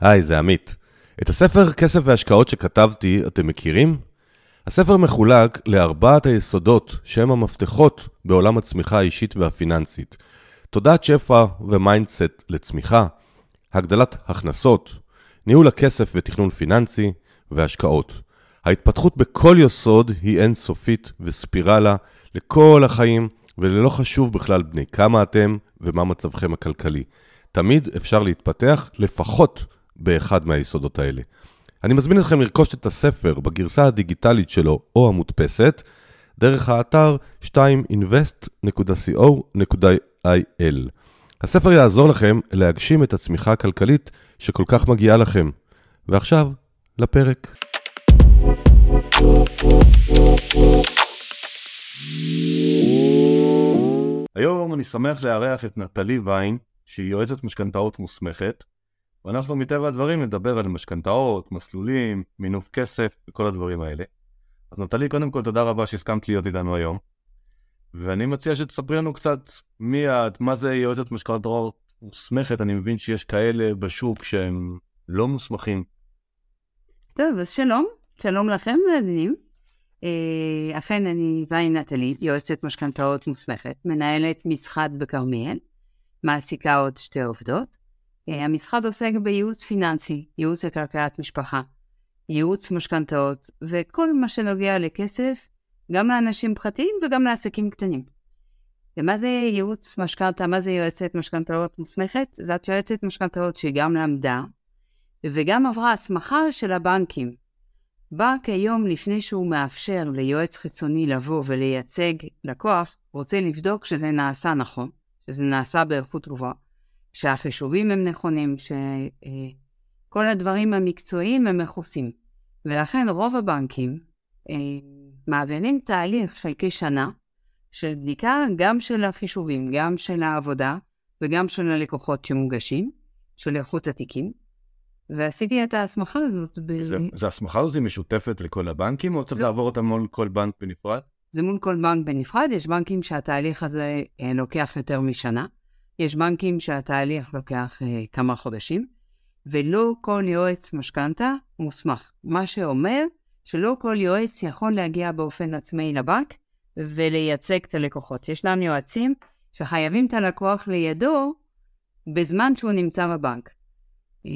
היי, זה עמית. את הספר כסף והשקעות שכתבתי, אתם מכירים? הספר מחולק לארבעת היסודות שהם המפתחות בעולם הצמיחה האישית והפיננסית. תודעת שפע ו mindset לצמיחה, הגדלת הכנסות, ניהול הכסף ותכנון פיננסי והשקעות. ההתפתחות בכל יסוד היא אינסופית וספירלה לכל החיים, וללא חשוב בכלל בני כמה אתם ומה מצבכם הכלכלי. תמיד אפשר להתפתח לפחות באחד מהיסודות האלה. אני מזמין אתכם לרכוש את הספר בגרסה הדיגיטלית שלו או המודפסת, דרך האתר 2invest.co.il. הספר יעזור לכם להגשים את הצמיחה הכלכלית שכל כך מגיעה לכם. ועכשיו, לפרק. היום אני שמח לארח את נטלי ויין, שהיא יועצת משכנתאות מוסמכת, ואנחנו מטבע הדברים נדבר על משכנתאות, מסלולים, מינוף כסף וכל הדברים האלה. אז נטלי, קודם כל תודה רבה שהסכמת להיות איתנו היום. ואני מציע שתספרי לנו קצת מי את, מה זה יועצת משכנתאות מוסמכת, אני מבין שיש כאלה בשוק שהם לא מוסמכים. טוב, אז שלום, שלום לכם מאזינים. אה, אכן אני ויין נטלי, יועצת משכנתאות מוסמכת, מנהלת משחד בכרמיאל, מעסיקה עוד שתי עובדות. אה, המשחד עוסק בייעוץ פיננסי, ייעוץ לכלכלת משפחה, ייעוץ משכנתאות, וכל מה שנוגע לכסף, גם לאנשים פרטיים וגם לעסקים קטנים. ומה זה ייעוץ משכנתה? מה זה יועצת משכנתאות מוסמכת? זאת יועצת משכנתאות שגם למדה וגם עברה הסמכה של הבנקים. בנק היום, לפני שהוא מאפשר ליועץ חיצוני לבוא ולייצג לקוח, רוצה לבדוק שזה נעשה נכון, שזה נעשה באיכות גבוהה. שהחישובים הם נכונים, שכל הדברים המקצועיים הם מכוסים. ולכן רוב הבנקים אה, מעבירים תהליך של כשנה של בדיקה גם של החישובים, גם של העבודה וגם של הלקוחות שמוגשים, של איכות התיקים. ועשיתי את ההסמכה הזאת. ב... זה, זה הסמכה הזאת משותפת לכל הבנקים, או צריך לא. לעבור אותה מול כל בנק בנפרד? זה מול כל בנק בנפרד, יש בנקים שהתהליך הזה אה, לוקח יותר משנה. יש בנקים שהתהליך לוקח אה, כמה חודשים, ולא כל יועץ משכנתה מוסמך. מה שאומר שלא כל יועץ יכול להגיע באופן עצמאי לבנק ולייצג את הלקוחות. ישנם יועצים שחייבים את הלקוח לידו בזמן שהוא נמצא בבנק. אה,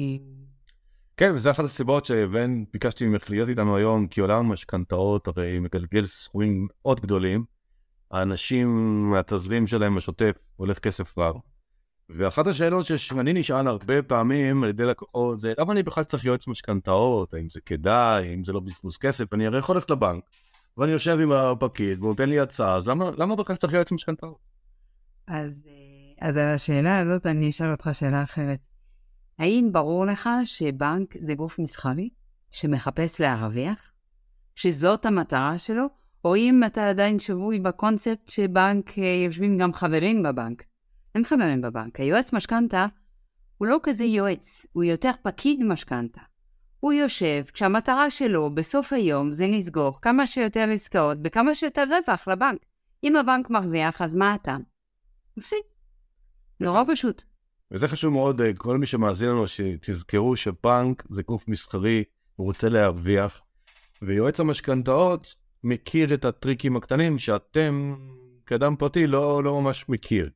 כן, וזה אחת הסיבות שבן ביקשתי ממך להיות איתנו היום, כי עולם המשכנתאות הרי מגלגל סכומים מאוד גדולים. האנשים, התזרים שלהם השוטף הולך כסף רב. ואחת השאלות שאני נשאל הרבה פעמים על ידי לקוחות זה למה אני בכלל צריך יועץ משכנתאות, האם זה כדאי, האם זה לא בזבוז כסף, אני הרי יכול ללכת לבנק ואני יושב עם הפקיד והוא נותן לי הצעה, אז למה, למה בכלל צריך יועץ משכנתאות? אז, אה, אז על השאלה הזאת אני אשאל אותך שאלה אחרת. האם ברור לך שבנק זה גוף מסחרי שמחפש להרוויח? שזאת המטרה שלו? או אם אתה עדיין שבוי בקונספט שבנק אה, יושבים גם חברים בבנק? אין חברים בבנק. היועץ משכנתה הוא לא כזה יועץ, הוא יותר פקיד משכנתה. הוא יושב כשהמטרה שלו בסוף היום זה לסגור כמה שיותר עסקאות בכמה שיותר רווח לבנק. אם הבנק מרוויח, אז מה אתה? מפסיד. נורא פשוט. וזה חשוב מאוד, אה, כל מי שמאזין לנו, שתזכרו שבנק זה גוף מסחרי, הוא רוצה להרוויח, ויועץ המשכנתאות מכיר את הטריקים הקטנים שאתם, כאדם פרטי, לא, לא ממש מכיר.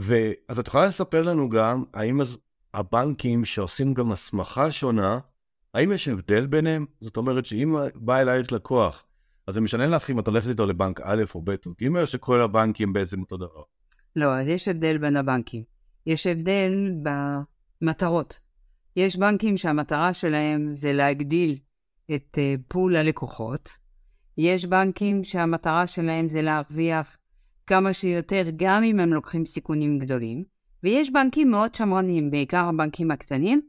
ואז את יכולה לספר לנו גם, האם הבנקים שעושים גם הסמכה שונה, האם יש הבדל ביניהם? זאת אומרת שאם בא אלייך לקוח, אז זה משנה לך אם את הולכת איתו לבנק א' או ב' או ג', או שכל הבנקים בעצם אותו דבר? לא, אז יש הבדל בין הבנקים. יש הבדל במטרות. יש בנקים שהמטרה שלהם זה להגדיל את אה, פול הלקוחות. יש בנקים שהמטרה שלהם זה להרוויח כמה שיותר, גם אם הם לוקחים סיכונים גדולים. ויש בנקים מאוד שמרניים, בעיקר הבנקים הקטנים,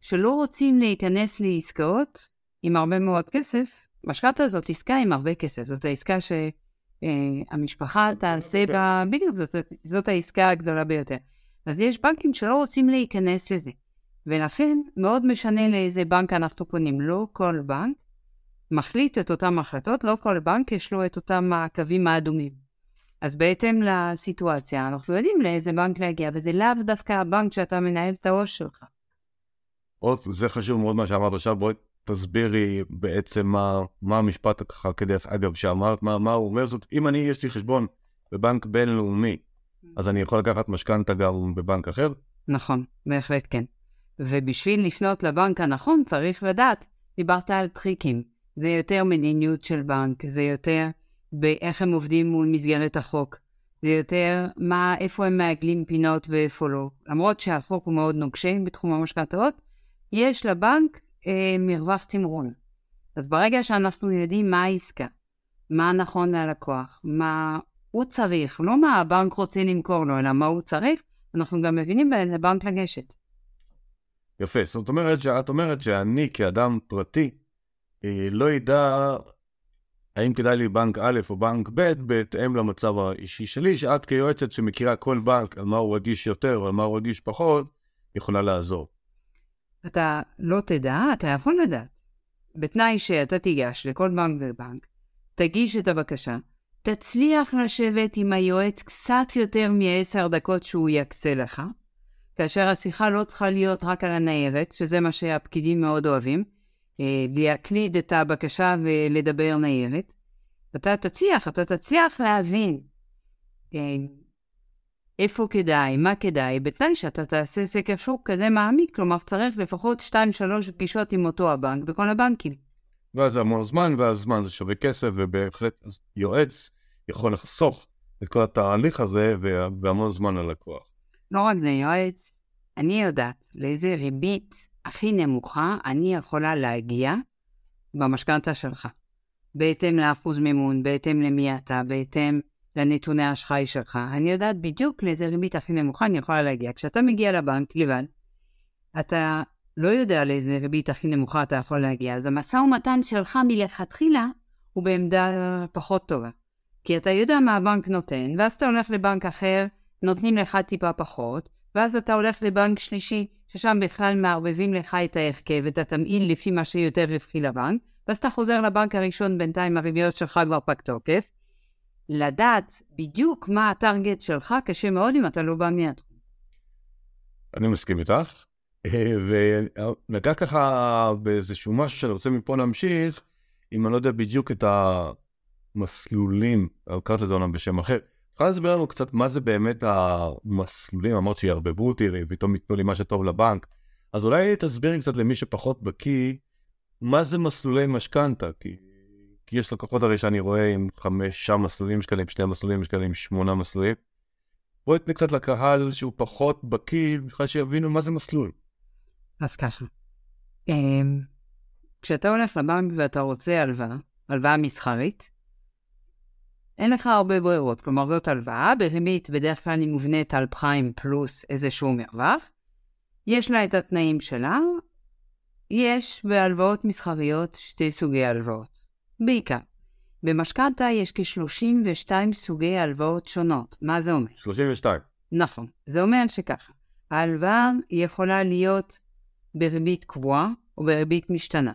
שלא רוצים להיכנס לעסקאות עם הרבה מאוד כסף. משכנתה זאת עסקה עם הרבה כסף, זאת העסקה שהמשפחה תעשה בה, בדיוק, זאת, זאת העסקה הגדולה ביותר. אז יש בנקים שלא רוצים להיכנס לזה. ולכן מאוד משנה לאיזה בנק אנחנו פונים. לא כל בנק מחליט את אותן החלטות, לא כל בנק יש לו את אותם הקווים האדומים. אז בהתאם לסיטואציה, אנחנו יודעים לאיזה בנק להגיע, וזה לאו דווקא הבנק שאתה מנהל את העו"ש שלך. עוד, זה חשוב מאוד מה שאמרת עכשיו, בואי תסבירי בעצם מה, מה המשפט ככה כדרך אגב שאמרת, מה, מה הוא אומר זאת, אם אני, יש לי חשבון בבנק בינלאומי, אז אני יכול לקחת משכנתה גם בבנק אחר? נכון, בהחלט כן. ובשביל לפנות לבנק הנכון צריך לדעת, דיברת על טריקים. זה יותר מדיניות של בנק, זה יותר באיך הם עובדים מול מסגרת החוק. זה יותר מה, איפה הם מעגלים פינות ואיפה לא. למרות שהחוק הוא מאוד נוקשה בתחום המשכנתאות, יש לבנק אה, מרווח תמרון. אז ברגע שאנחנו יודעים מה העסקה, מה נכון ללקוח, מה הוא צריך, לא מה הבנק רוצה למכור לו, אלא מה הוא צריך, אנחנו גם מבינים באיזה בנק לגשת. יפה, זאת אומרת שאת אומרת שאני כאדם פרטי אה, לא ידע האם כדאי לי בנק א' או בנק ב' בהתאם למצב האישי שלי, שאת כיועצת שמכירה כל בנק על מה הוא רגיש יותר ועל מה הוא רגיש פחות, יכולה לעזור. אתה לא תדע, אתה יכול לדעת. בתנאי שאתה תיגש לכל בנק ובנק, תגיש את הבקשה, תצליח לשבת עם היועץ קצת יותר מעשר דקות שהוא יקצה לך, כאשר השיחה לא צריכה להיות רק על הניירת, שזה מה שהפקידים מאוד אוהבים, להקליד את הבקשה ולדבר ניירת. אתה תצליח, אתה תצליח להבין אה, איפה כדאי, מה כדאי, בתנאי שאתה תעשה סקר שוק כזה מעמיק, כלומר צריך לפחות 2-3 פגישות עם אותו הבנק בכל הבנקים. ואז זה המון זמן, ואז זמן זה שווה כסף, ובהחלט יועץ יכול לחסוך את כל התהליך הזה והמון זמן ללקוח. לא רק זה, יועץ, אני יודעת לאיזה ריבית הכי נמוכה אני יכולה להגיע במשכנתה שלך. בהתאם לאחוז מימון, בהתאם למי אתה, בהתאם לנתוני האשראי שלך. אני יודעת בדיוק לאיזה ריבית הכי נמוכה אני יכולה להגיע. כשאתה מגיע לבנק לבד, אתה לא יודע לאיזה ריבית הכי נמוכה אתה יכול להגיע, אז המשא ומתן שלך מלכתחילה הוא בעמדה פחות טובה. כי אתה יודע מה הבנק נותן, ואז אתה הולך לבנק אחר, נותנים לך טיפה פחות, ואז אתה הולך לבנק שלישי, ששם בכלל מערבבים לך את ההרכב, את התמהיל לפי מה שיותר רווחי לבנק, ואז אתה חוזר לבנק הראשון, בינתיים הריביות שלך כבר פג תוקף. לדעת בדיוק מה הטרגט שלך קשה מאוד אם אתה לא בא מהתחום. אני מסכים איתך, ונגעת ככה באיזשהו משהו שאני רוצה מפה להמשיך, אם אני לא יודע בדיוק את המסלולים, קראת לזה אומנם בשם אחר. יכולה להסביר לנו קצת מה זה באמת המסלולים, אמרת שיערבבו אותי ופתאום ייתנו לי מה שטוב לבנק. אז אולי תסבירי קצת למי שפחות בקיא, מה זה מסלולי משכנתה? כי, כי יש לקוחות הרי שאני רואה עם חמישה מסלולים שקלים, שני מסלולים שקלים, שמונה מסלולים. בואי תתני קצת לקהל שהוא פחות בקיא, בכלל שיבינו מה זה מסלול. אז ככה, אמ, כשאתה הולך לבנק ואתה רוצה הלוואה, הלוואה מסחרית, אין לך הרבה ברירות. כלומר, זאת הלוואה, בריבית בדרך כלל היא מובנית על פריים פלוס איזשהו מרווח. יש לה את התנאים שלה. יש בהלוואות מסחריות שתי סוגי הלוואות. בעיקר. במשכנתה יש כ-32 סוגי הלוואות שונות. מה זה אומר? 32. נכון. זה אומר שככה, ההלוואה יכולה להיות בריבית קבועה או בריבית משתנה.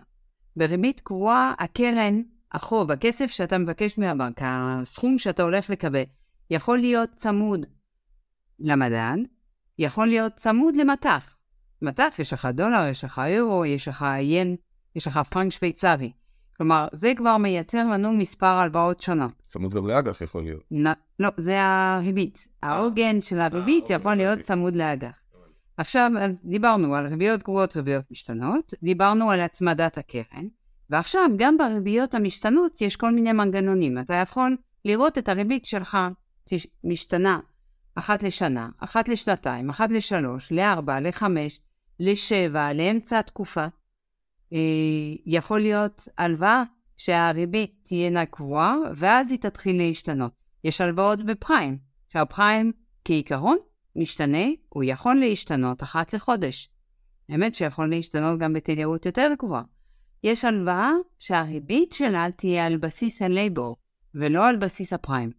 בריבית קבועה הקרן החוב, הכסף שאתה מבקש מהבנק, הסכום שאתה הולך לקבל, יכול להיות צמוד למדד, יכול להיות צמוד למטח. מטח, יש לך דולר, יש לך אירו, יש לך ין, יש לך פרנק שוויצרי. כלומר, זה כבר מייצר לנו מספר הלוואות שונות. צמוד גם לאג"ח יכול להיות. נ... לא, זה הריבית. העוגן של הריבית יכול להיות צמוד לאג"ח. עכשיו, אז דיברנו על ריביות קבועות, ריביות משתנות, דיברנו על הצמדת הקרן, ועכשיו, גם בריביות המשתנות יש כל מיני מנגנונים. אתה יכול לראות את הריבית שלך משתנה אחת לשנה, אחת לשנתיים, אחת לשלוש, לארבע, לחמש, לשבע, לאמצע התקופה. אה, יכול להיות הלוואה שהריבית תהיינה קבועה, ואז היא תתחיל להשתנות. יש הלוואות בפריים, שהפריים כעיקרון משתנה, הוא יכול להשתנות אחת לחודש. האמת שיכול להשתנות גם בתדירות יותר גבוהה. יש הלוואה שהריבית שלה תהיה על בסיס הלייבור, ולא על בסיס הפריים.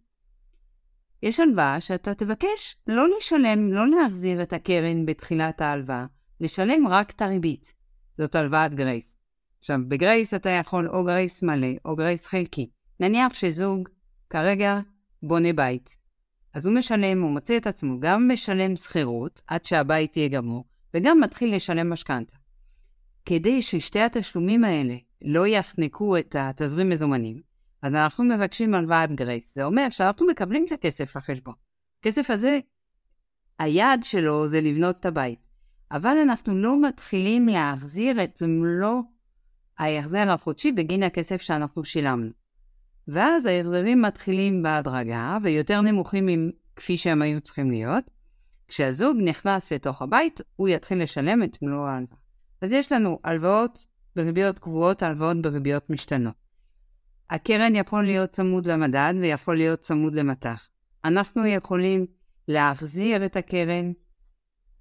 יש הלוואה שאתה תבקש לא לשלם, לא להחזיר את הקרן בתחילת ההלוואה, לשלם רק את הריבית. זאת הלוואת grace. עכשיו, ב grace אתה יכול או grace מלא או grace חלקי. נניח שזוג כרגע בונה בית. אז הוא משלם, הוא מוצא את עצמו גם משלם שכירות עד שהבית יהיה גמור, וגם מתחיל לשלם משכנתה. כדי ששתי התשלומים האלה לא יחנקו את התזרים מזומנים, אז אנחנו מבקשים הלוואת grace. זה אומר שאנחנו מקבלים את הכסף לחשבון. הכסף הזה, היעד שלו זה לבנות את הבית. אבל אנחנו לא מתחילים להחזיר את מלוא ההחזר החודשי בגין הכסף שאנחנו שילמנו. ואז ההחזרים מתחילים בהדרגה ויותר נמוכים כפי שהם היו צריכים להיות. כשהזוג נכנס לתוך הבית, הוא יתחיל לשלם את מלוא ההלוואה. אז יש לנו הלוואות בריביות קבועות, הלוואות בריביות משתנות. הקרן יכול להיות צמוד למדד ויכול להיות צמוד למטח. אנחנו יכולים להחזיר את הקרן,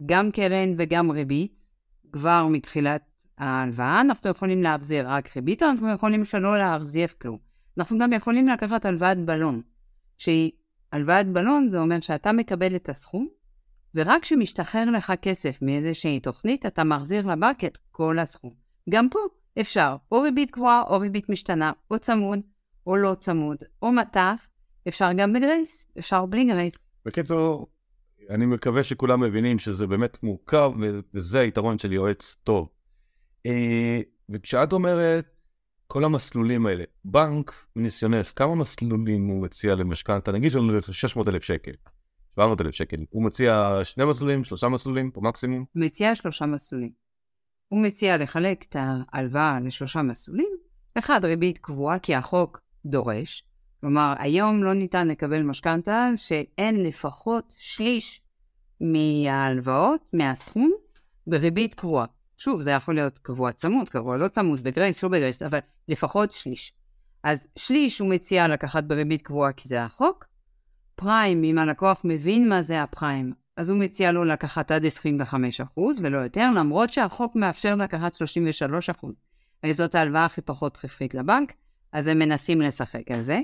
גם קרן וגם ריבית, כבר מתחילת ההלוואה. אנחנו יכולים להחזיר רק ריבית, או אנחנו יכולים שלא להחזיר כלום. אנחנו גם יכולים לקחת הלוואת בלון, שהיא הלוואת בלון, זה אומר שאתה מקבל את הסכום, ורק כשמשתחרר לך כסף מאיזושהי תוכנית, אתה מחזיר לבנק את כל הסכום. גם פה אפשר או ריבית קבועה, או ריבית משתנה, או צמוד, או לא צמוד, או מטח, אפשר גם בגרייס, אפשר בלי גרייס. בקיצור, אני מקווה שכולם מבינים שזה באמת מורכב, וזה היתרון של יועץ טוב. אה, וכשאת אומרת כל המסלולים האלה, בנק, מניסיונך, כמה מסלולים הוא מציע למשכנתה? נגיד שלנו זה 600 אלף שקל, 700 אלף שקל. הוא מציע שני מסלולים, שלושה מסלולים, פה מקסימום? מציע שלושה מסלולים. הוא מציע לחלק את ההלוואה לשלושה מסלולים, אחד ריבית קבועה כי החוק דורש, כלומר היום לא ניתן לקבל משכנתה שאין לפחות שליש מההלוואות, מהסכום, בריבית קבועה. שוב, זה יכול להיות קבוע צמוד, קבוע לא צמוד, בגרייס, לא בגרייס, אבל לפחות שליש. אז שליש הוא מציע לקחת בריבית קבועה כי זה החוק. פריים, אם הלקוח מבין מה זה הפריים, אז הוא מציע לו לקחת עד 25% ולא יותר, למרות שהחוק מאפשר לקחת 33%. וזאת ההלוואה הכי פחות רווחית לבנק, אז הם מנסים לשחק על זה.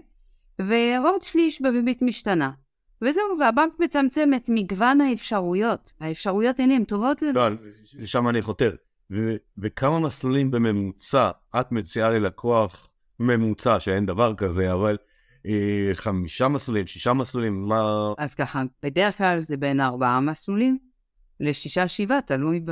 ועוד שליש בריבית משתנה. וזהו, והבנק מצמצם את מגוון האפשרויות. האפשרויות האלה הן טובות לנו. לא, לשם אני חותר. וכמה מסלולים בממוצע את מציעה ללקוח ממוצע, שאין דבר כזה, אבל חמישה מסלולים, שישה מסלולים, מה... אז ככה, בדרך כלל זה בין ארבעה מסלולים לשישה, שבעה, תלוי ב...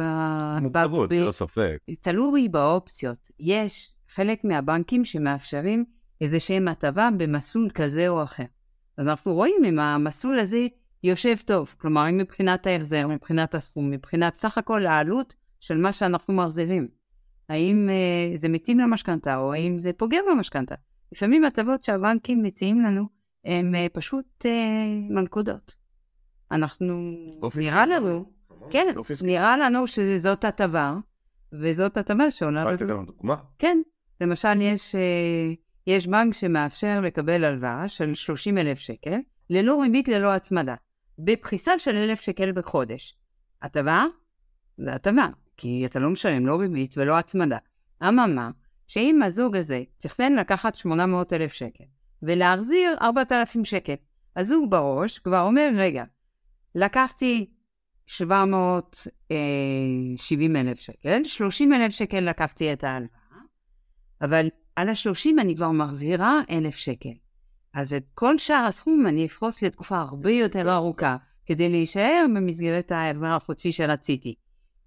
מורכבות, ללא ספק. תלוי באופציות. יש חלק מהבנקים שמאפשרים איזה שהם הטבה במסלול כזה או אחר. אז אנחנו רואים אם המסלול הזה יושב טוב, כלומר, אם מבחינת ההחזר, מבחינת הסכום, מבחינת סך הכל העלות של מה שאנחנו מחזירים. האם אה, זה מתאים למשכנתה או האם זה פוגע במשכנתה. לפעמים הטבות שהבנקים מציעים לנו הן אה, פשוט אה, מלכודות. אנחנו, נראה לנו, כן, נראה לנו שזאת הטבה, וזאת הטבה שעולה... יכולת לתת לנו דוגמה? כן, למשל יש... אה, יש בנק שמאפשר לקבל הלוואה של 30 אלף שקל, ללא ריבית ללא הצמדה, בפחיסה של אלף שקל בחודש. הטבה? זה הטבה, כי אתה לא משלם לא ריבית ולא הצמדה. אממה, שאם הזוג הזה תכנן לקחת 800 אלף שקל ולהחזיר 4,000 שקל, הזוג בראש כבר אומר, רגע, לקחתי 770 אלף שקל, 30 אלף שקל לקחתי את ההלוואה, אבל על השלושים אני כבר מחזירה אלף שקל. אז את כל שאר הסכום אני אפרוס לתקופה הרבה יותר ארוכה, כדי להישאר במסגרת ההחזר החודשי שרציתי.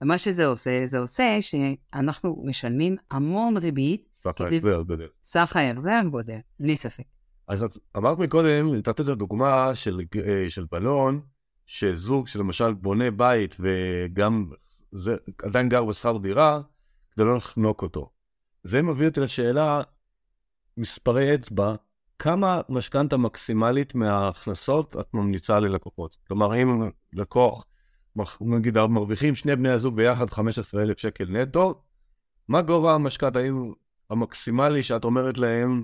ומה שזה עושה, זה עושה שאנחנו משלמים המון ריבית. סך ההחזר גודל. סך ההחזר גודל, בלי ספק. אז את אמרת מקודם, נתת את הדוגמה של, אה, של בלון, שזוג שלמשל בונה בית וגם זה, עדיין גר בשכר דירה, כדי לא לחנוק אותו. זה מביא אותי לשאלה, מספרי אצבע, כמה משכנתה מקסימלית מההכנסות את ממליצה ללקוחות? כלומר, אם לקוח, נגיד מרוויחים שני בני הזוג ביחד 15,000 שקל נטו, מה גובה המשכנתה המקסימלי שאת אומרת להם,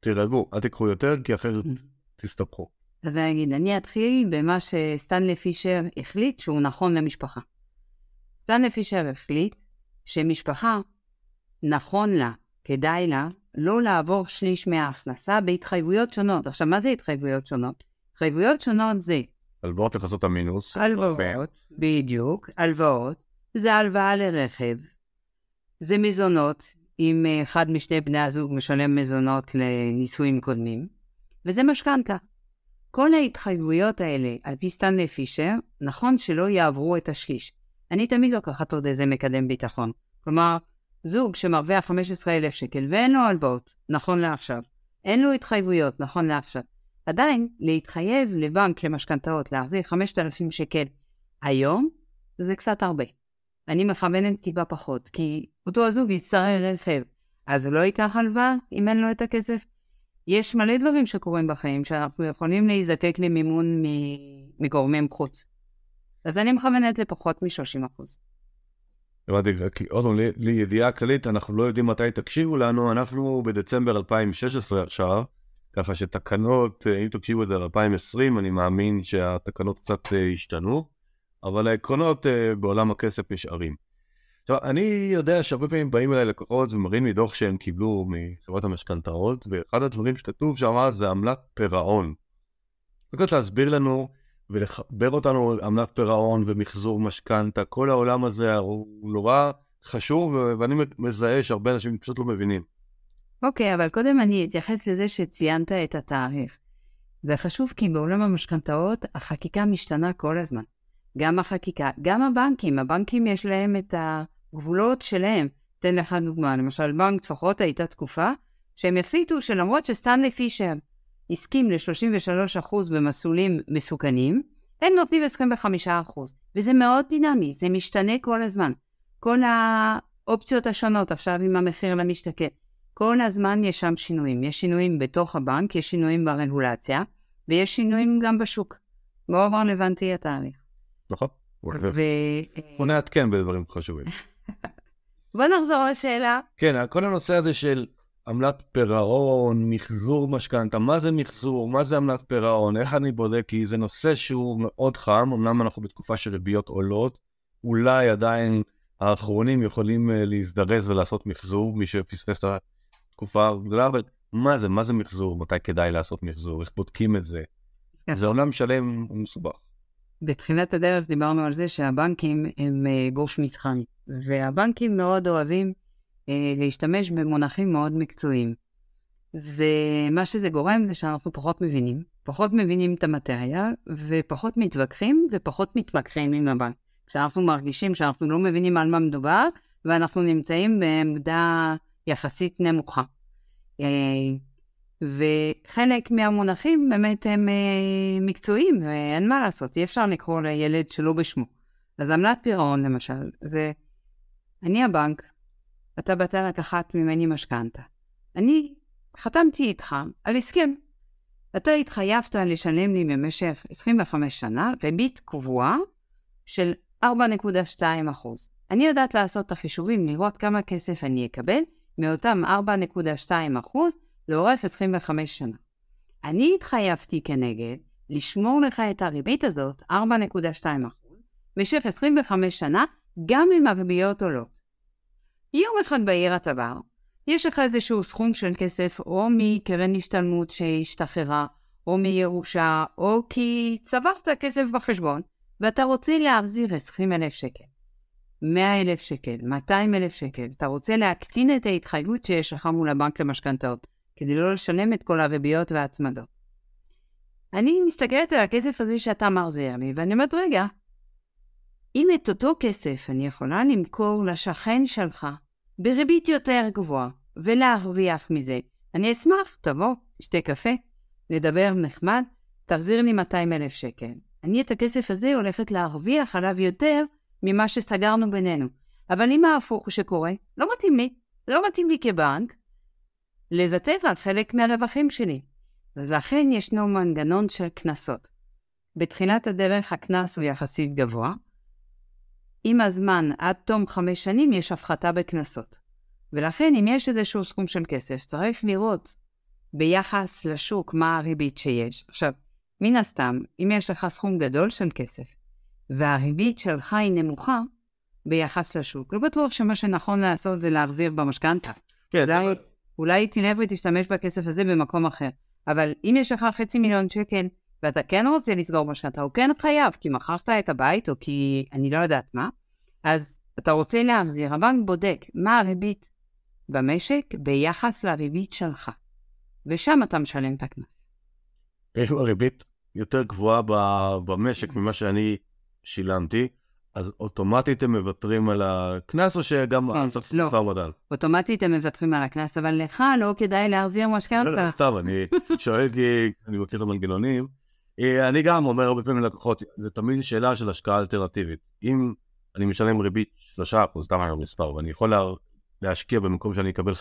תירגעו, אל תיקחו יותר, כי אחרת תסתבכו. אז אני אגיד, אני אתחיל במה שסטנלי פישר החליט שהוא נכון למשפחה. סטנלי פישר החליט שמשפחה נכון לה, כדאי לה, לא לעבור שליש מההכנסה בהתחייבויות שונות. עכשיו, מה זה התחייבויות שונות? התחייבויות שונות זה... הלוואות לכסות המינוס. הלוואות, בדיוק, הלוואות. זה הלוואה לרכב. זה מזונות, אם אחד משני בני הזוג משלם מזונות לנישואים קודמים. וזה משכנתה. כל ההתחייבויות האלה, על פי סטנלי פישר, נכון שלא יעברו את השליש. אני תמיד לוקחת עוד איזה מקדם ביטחון. כלומר, זוג שמרוויח 15,000 שקל ואין לו הלוואות, נכון לעכשיו, אין לו התחייבויות, נכון לעכשיו, עדיין להתחייב לבנק למשכנתאות להחזיר 5,000 שקל היום, זה קצת הרבה. אני מכוונת טיפה פחות, כי אותו הזוג יצטרך רכב, אז הוא לא ייקח הלוואה אם אין לו את הכסף. יש מלא דברים שקורים בחיים שאנחנו יכולים להיזקק למימון מגורמים חוץ. אז אני מכוונת לפחות מ-30%. הבנתי, עוד פעם, לידיעה כללית, אנחנו לא יודעים מתי תקשיבו לנו, אנחנו בדצמבר 2016 עכשיו, ככה שתקנות, אם תקשיבו את זה ל-2020, אני מאמין שהתקנות קצת אה, השתנו, אבל העקרונות אה, בעולם הכסף נשארים. עכשיו, אני יודע שהרבה פעמים באים אליי לקוחות ומראים לי דוח שהם קיבלו מחברת המשכנתאות, ואחד הדברים שכתוב שם זה עמלת פירעון. קצת להסביר לנו ולחבר אותנו עמלת פירעון ומחזור משכנתה, כל העולם הזה הוא נורא חשוב, ואני מזהה שהרבה אנשים פשוט לא מבינים. אוקיי, okay, אבל קודם אני אתייחס לזה שציינת את התאריך. זה חשוב כי בעולם המשכנתאות החקיקה משתנה כל הזמן. גם החקיקה, גם הבנקים, הבנקים יש להם את הגבולות שלהם. אתן לך דוגמה, למשל בנק צפחות הייתה תקופה שהם החליטו שלמרות שסטנלי פישר הסכים ל-33% במסלולים מסוכנים, הם נותנים 25%. וזה מאוד דינמי, זה משתנה כל הזמן. כל האופציות השונות, עכשיו עם המחיר למשתכן, כל הזמן יש שם שינויים. יש שינויים בתוך הבנק, יש שינויים ברגולציה, ויש שינויים גם בשוק. מאוד רלוונטי התהליך. נכון. בוא נעדכן בדברים חשובים. בוא נחזור לשאלה. כן, כל הנושא הזה של עמלת פירעון, מחזור משכנתה, מה זה מחזור, מה זה עמלת פירעון, איך אני בודק, כי זה נושא שהוא מאוד חם, אמנם אנחנו בתקופה של ריביות עולות, אולי עדיין האחרונים יכולים אה, להזדרז ולעשות מחזור, מי שפספס את התקופה הגדולה, אבל מה זה, מה זה מחזור, מתי כדאי לעשות מחזור, איך בודקים את זה. זה עולם שלם ומסובך. בתחילת הדרך דיברנו על זה שהבנקים הם אה, גוש מסחרי, והבנקים מאוד אוהבים אה, להשתמש במונחים מאוד מקצועיים. זה, מה שזה גורם זה שאנחנו פחות מבינים, פחות מבינים את המטריה, ופחות מתווכחים ופחות מתמקחים עם הבנק. כשאנחנו מרגישים שאנחנו לא מבינים על מה מדובר, ואנחנו נמצאים בעמדה יחסית נמוכה. אה, וחלק מהמונחים באמת הם אה, מקצועיים, ואין מה לעשות, אי אפשר לקרוא לילד שלא בשמו. אז עמלת פירעון למשל, זה אני הבנק, אתה באת לקחת ממני משכנתה. אני חתמתי איתך על הסכם. אתה התחייבת לשלם לי במשך 25 שנה ריבית קבועה של 4.2 אני יודעת לעשות את החישובים, לראות כמה כסף אני אקבל מאותם 4.2 לאורך 25 שנה. אני התחייבתי כנגד לשמור לך את הריבית הזאת, 4.2 במשך 25 שנה, גם אם הריביות עולות. יום אחד בעיר אתה בא, יש לך איזשהו סכום של כסף או מקרן השתלמות שהשתחררה, או מירושה, או כי צברת כסף בחשבון, ואתה רוצה להחזיר 20 אלף שקל, 100 אלף שקל, 200 אלף שקל, אתה רוצה להקטין את ההתחייבות שיש לך מול הבנק למשכנתאות, כדי לא לשלם את כל הריביות וההצמדות. אני מסתכלת על הכסף הזה שאתה מחזיר לי, ואני אומרת, רגע, אם את אותו כסף אני יכולה למכור לשכן שלך בריבית יותר גבוהה ולהרוויח מזה, אני אשמח, תבוא, תשתה קפה, נדבר נחמד, תחזיר לי 200 אלף שקל. אני את הכסף הזה הולכת להרוויח עליו יותר ממה שסגרנו בינינו. אבל אם ההפוך שקורה, לא מתאים לי, לא מתאים לי כבנק, לוותר על חלק מהרווחים שלי. אז לכן ישנו מנגנון של קנסות. בתחילת הדרך הקנס הוא יחסית גבוה, עם הזמן, עד תום חמש שנים, יש הפחתה בקנסות. ולכן, אם יש איזשהו סכום של כסף, צריך לראות ביחס לשוק מה הריבית שיש. עכשיו, מן הסתם, אם יש לך סכום גדול של כסף, והריבית שלך היא נמוכה ביחס לשוק, לא בטוח שמה שנכון לעשות זה להחזיר במשכנתה. כן. אולי, אולי תלך ותשתמש בכסף הזה במקום אחר. אבל אם יש לך חצי מיליון שקל, ואתה כן רוצה לסגור משכנתה, או כן חייב, כי מכרת את הבית, או כי אני לא יודעת מה, אז אתה רוצה להחזיר, הבנק בודק מה הריבית במשק ביחס לריבית שלך, ושם אתה משלם את הקנס. יש לו ריבית יותר גבוהה במשק ממה שאני שילמתי, אז אוטומטית הם מוותרים על הקנס, או שגם כן, צריך לא. לעשות משא ומתן? אוטומטית הם מוותרים על הקנס, אבל לך לא כדאי להחזיר לא, לא, משכנתה. סתם, אני שואל כי אני מכיר את המנגנונים. אה, אני גם אומר הרבה פעמים ללקוחות, זה תמיד שאלה של השקעה אלטרנטיבית. אם אני משלם ריבית 3%, סתם אני מספר, ואני יכול לה- להשקיע במקום שאני אקבל 5-6%,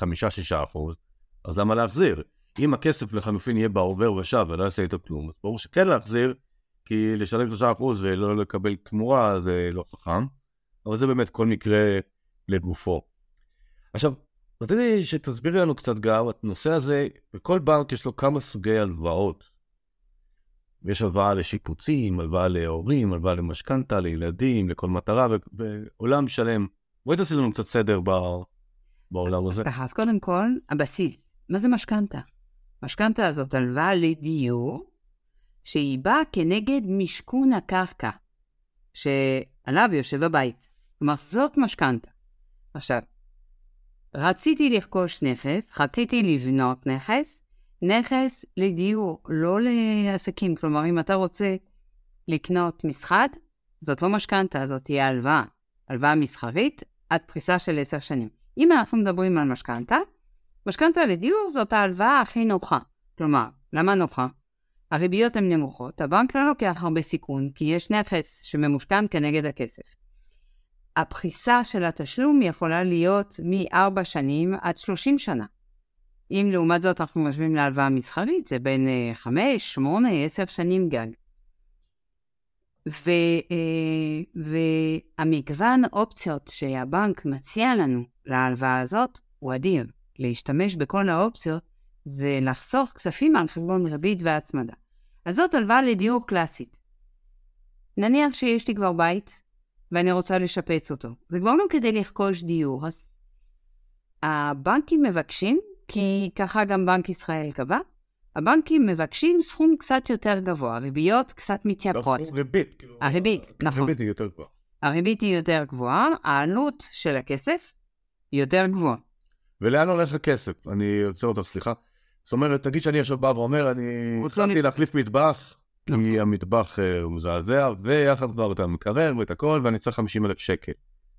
אז למה להחזיר? אם הכסף לחלופין יהיה בעובר ושב ולא יעשה איתו כלום, אז ברור שכן להחזיר, כי לשלם 3% ולא לקבל תמורה זה לא חכם, אבל זה באמת כל מקרה לגופו. עכשיו, רציתי שתסבירי לנו קצת גם, את הנושא הזה, בכל בנק יש לו כמה סוגי הלוואות. יש הלוואה לשיפוצים, הלוואה להורים, הלוואה למשכנתה, לילדים, לכל מטרה, ו- ועולם שלם. בואי תעשי לנו קצת סדר ב- בעולם הזה. אז קודם כל, הבסיס. מה זה משכנתה? משכנתה זאת הלוואה לדיור, שהיא באה כנגד משכון הקרקע, שעליו יושב הבית. כלומר, זאת משכנתה. עכשיו, רציתי לרכוש נכס, רציתי לבנות נכס, נכס לדיור, לא לעסקים. כלומר, אם אתה רוצה לקנות משחד, זאת לא משכנתה, זאת תהיה הלוואה. הלוואה מסחרית עד פריסה של עשר שנים. אם אנחנו מדברים על משכנתה, משכנתה לדיור זאת ההלוואה הכי נוחה. כלומר, למה נוחה? הריביות הן נמוכות, הבנק לא לוקח הרבה סיכון, כי יש נכס שממושכן כנגד הכסף. הפריסה של התשלום יכולה להיות מ-4 שנים עד 30 שנה. אם לעומת זאת אנחנו משווים להלוואה מסחרית, זה בין 5, 8, 10 שנים גג. ו, אה, והמגוון אופציות שהבנק מציע לנו להלוואה הזאת הוא אדיר. להשתמש בכל האופציות זה לחסוך כספים על חשבון ריבית והצמדה. אז זאת הלוואה לדיור קלאסית. נניח שיש לי כבר בית ואני רוצה לשפץ אותו. זה כבר לא כדי לרכוש דיור, אז הבנקים מבקשים, כי ככה גם בנק ישראל קבע, הבנקים מבקשים סכום קצת יותר גבוה, ריביות קצת לא מתייקרות. סכום ריבית. כאילו, הריבית, נכון. הריבית היא יותר גבוהה. הריבית היא יותר גבוהה, העלות של הכסף יותר גבוהה. ולאן הולך הכסף? אני עוצר אותך, סליחה. זאת אומרת, תגיד שאני עכשיו בא ואומר, אני החלטתי להחליף מטבח, כי המטבח אה, הוא מזעזע, ויחד כבר את המקרר ואת הכל, ואני צריך 50 אלף שקל.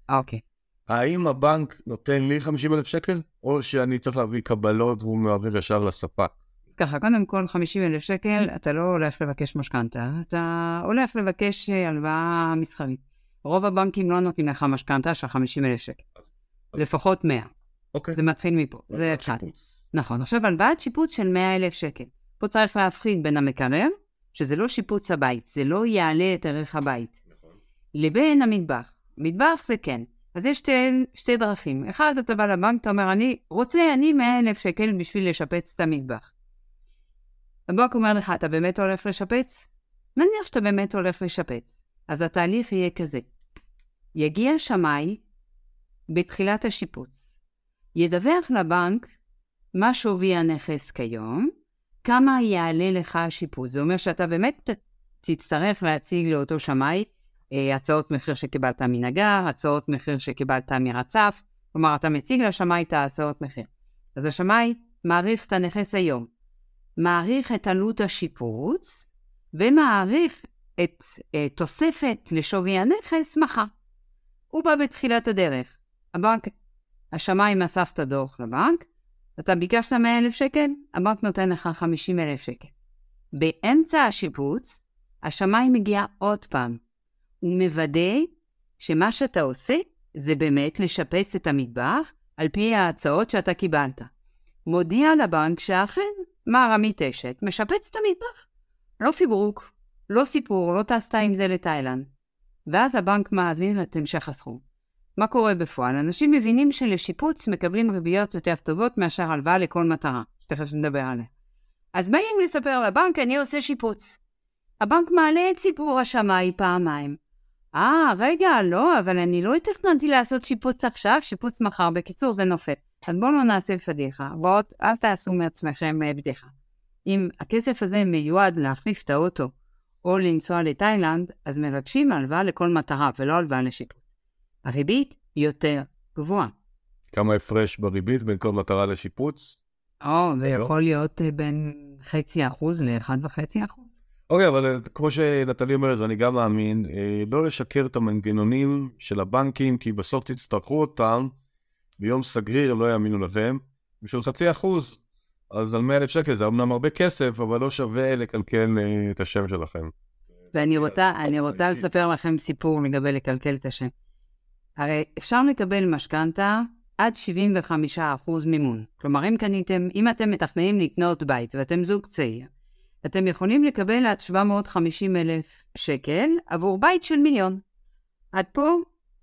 אוקיי. האם הבנק נותן לי 50 אלף שקל, או שאני צריך להביא קבלות והוא מעביר ישר לספק? אז ככה, קודם כל 50 אלף שקל, אתה לא הולך לבקש משכנתה, אתה הולך לבקש אה, הלוואה מסחרית. רוב הבנקים לא נותנים לך משכנתה של 50 אלף שקל. לפחות 100. אוקיי. זה מתחיל מפה, זה אחד. שיפוץ. נכון, עכשיו הלוואת שיפוץ של 100 אלף שקל. פה צריך להבחין בין המקרר, שזה לא שיפוץ הבית, זה לא יעלה את ערך הבית, נכון. לבין המטבח. מטבח זה כן. אז יש שתי, שתי דרכים. אחד, אתה בא לבנק, אתה אומר, אני רוצה, אני 100 אלף שקל בשביל לשפץ את המטבח. הבנק אומר לך, אתה באמת הולך לשפץ? נניח שאתה באמת הולך לשפץ. אז התהליך יהיה כזה. יגיע שמאי בתחילת השיפוץ, ידווח לבנק מה שווי הנכס כיום, כמה יעלה לך השיפוץ. זה אומר שאתה באמת תצטרך להציג לאותו שמאי אה, הצעות מחיר שקיבלת מנגר, הצעות מחיר שקיבלת מרצף, כלומר, אתה מציג לשמאי את ההצעות מחיר. אז השמאי מעריך את הנכס היום, מעריך את עלות השיפוץ, ומעריך את אה, תוספת לשווי הנכס מחר. הוא בא בתחילת הדרך. הבנק, השמאי מסף את הדוח לבנק, אתה ביקשת 100,000 שקל, הבנק נותן לך 50,000 שקל. באמצע השיפוץ, השמאי מגיע עוד פעם. הוא מוודא שמה שאתה עושה זה באמת לשפץ את המטבח על פי ההצעות שאתה קיבלת. מודיע לבנק שאכן מר עמית אשת משפץ את המטבח. לא פיברוק, לא סיפור, לא טסת עם זה לתאילנד. ואז הבנק מעביר את המשך הסכום. מה קורה בפועל? אנשים מבינים שלשיפוץ מקבלים ריביות יותר טובות מאשר הלוואה לכל מטרה, שתכף נדבר עליה. אז באים לספר לבנק, אני עושה שיפוץ. הבנק מעלה את סיפור השמאי פעמיים. אה, רגע, לא, אבל אני לא תכננתי לעשות שיפוץ עכשיו, שיפוץ מחר. בקיצור, זה נופל. אז בואו לא נעשה פדיחה, ועוד אל תעשו מעצמכם אה, בדיחה. אם הכסף הזה מיועד להחליף את האוטו או לנסוע לתאילנד, אז מבקשים הלוואה לכל מטרה ולא הלוואה לשיפוץ. הריבית יותר גבוהה. כמה הפרש בריבית בין כל מטרה לשיפוץ? או, זה לא? יכול להיות אה, בין חצי אחוז לאחד וחצי אחוז. אוקיי, אבל אה, כמו שנטלי אומרת, ואני גם מאמין, אה, לא לשקר את המנגנונים של הבנקים, כי בסוף תצטרכו אותם, ביום סגריר לא יאמינו לכם, בשביל חצי אחוז. אז על 100 אלף שקל זה אמנם הרבה כסף, אבל לא שווה לקלקל את השם שלכם. ואני רוצה, אני רוצה לספר לכם סיפור לגבי לקלקל את השם. הרי אפשר לקבל משכנתה עד 75% מימון. כלומר, אם קניתם, אם אתם מתכננים לקנות בית ואתם זוג צעיר, אתם יכולים לקבל עד 750 אלף שקל עבור בית של מיליון. עד פה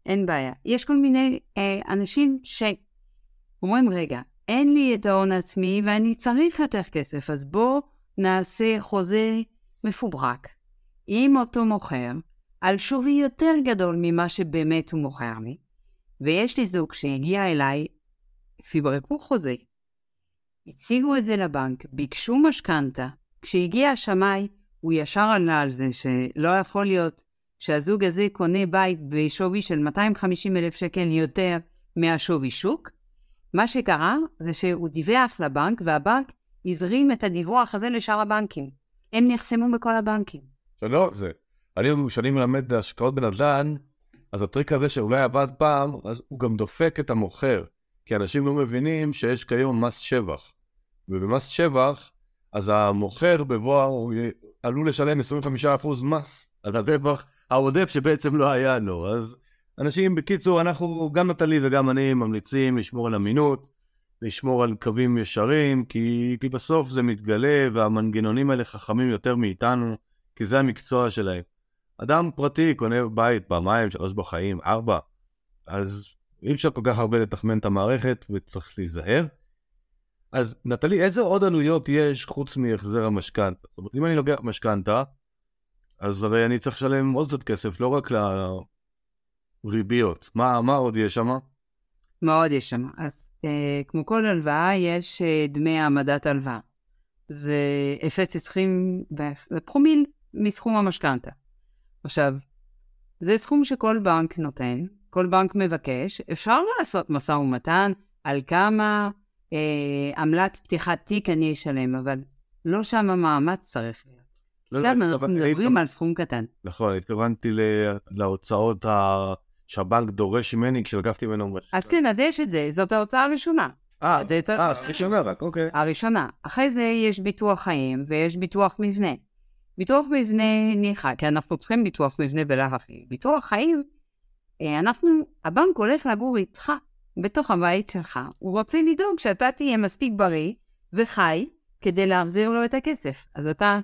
אין בעיה. יש כל מיני אה, אנשים שאומרים, רגע, אין לי את ההון העצמי ואני צריך יותר כסף, אז בואו נעשה חוזה מפוברק עם אותו מוכר על שווי יותר גדול ממה שבאמת הוא מוכר לי. ויש לי זוג שהגיע אליי, פברקו חוזה, הציגו את זה לבנק, ביקשו משכנתה, כשהגיע השמאי, הוא ישר ענה על זה שלא יכול להיות שהזוג הזה קונה בית בשווי של 250 אלף שקל יותר מהשווי שוק. מה שקרה זה שהוא דיווח לבנק, והבנק הזרים את הדיווח הזה לשאר הבנקים. הם נחסמו בכל הבנקים. זה לא רק זה. אני, כשאני מלמד השקעות בנדל"ן, אז הטריק הזה שאולי עבד פעם, אז הוא גם דופק את המוכר. כי אנשים לא מבינים שיש כיום מס שבח. ובמס שבח, אז המוכר בבוא הוא עלול לשלם 25% מס על הרווח העודף שבעצם לא היה לו. אז אנשים, בקיצור, אנחנו, גם נטלי וגם אני, ממליצים לשמור על אמינות, לשמור על קווים ישרים, כי, כי בסוף זה מתגלה והמנגנונים האלה חכמים יותר מאיתנו, כי זה המקצוע שלהם. אדם פרטי קונה בית פעמיים, שלוש בחיים, ארבע, אז אי אפשר כל כך הרבה לתחמן את המערכת וצריך להיזהר. אז נטלי, איזה עוד עלויות יש חוץ מהחזר המשכנתה? זאת אומרת, אם אני לוקח משכנתה, אז הרי אני צריך לשלם עוד קצת כסף, לא רק לריביות. מה, מה עוד יש שם? מה עוד יש שם? אז אה, כמו כל הלוואה, יש אה, דמי העמדת הלוואה. זה 0.20, זה פרומיל מסכום המשכנתה. עכשיו, זה סכום שכל בנק נותן, כל בנק מבקש, אפשר לעשות משא ומתן על כמה אה, עמלת פתיחת תיק אני אשלם, אבל לא שם המאמץ צריך להיות. לא, עכשיו לא, אנחנו מדברים על סכום קטן. נכון, התכוונתי להוצאות ה... שהבנק דורש ממני כשלקחתי ממנו משכנתה. אז כן, אז יש את זה, זאת ההוצאה הראשונה. אה, אה, שומע רק, אוקיי. הראשונה. אחרי זה יש ביטוח חיים ויש ביטוח מבנה. ביטוח מבנה ניחא, כי אנחנו צריכים ביטוח מבנה בלאו. ביטוח חיים, אה, אנחנו, הבנק הולך לגור איתך, בתוך הבית שלך. הוא רוצה לדאוג שאתה תהיה מספיק בריא וחי כדי להחזיר לו את הכסף. אז אתה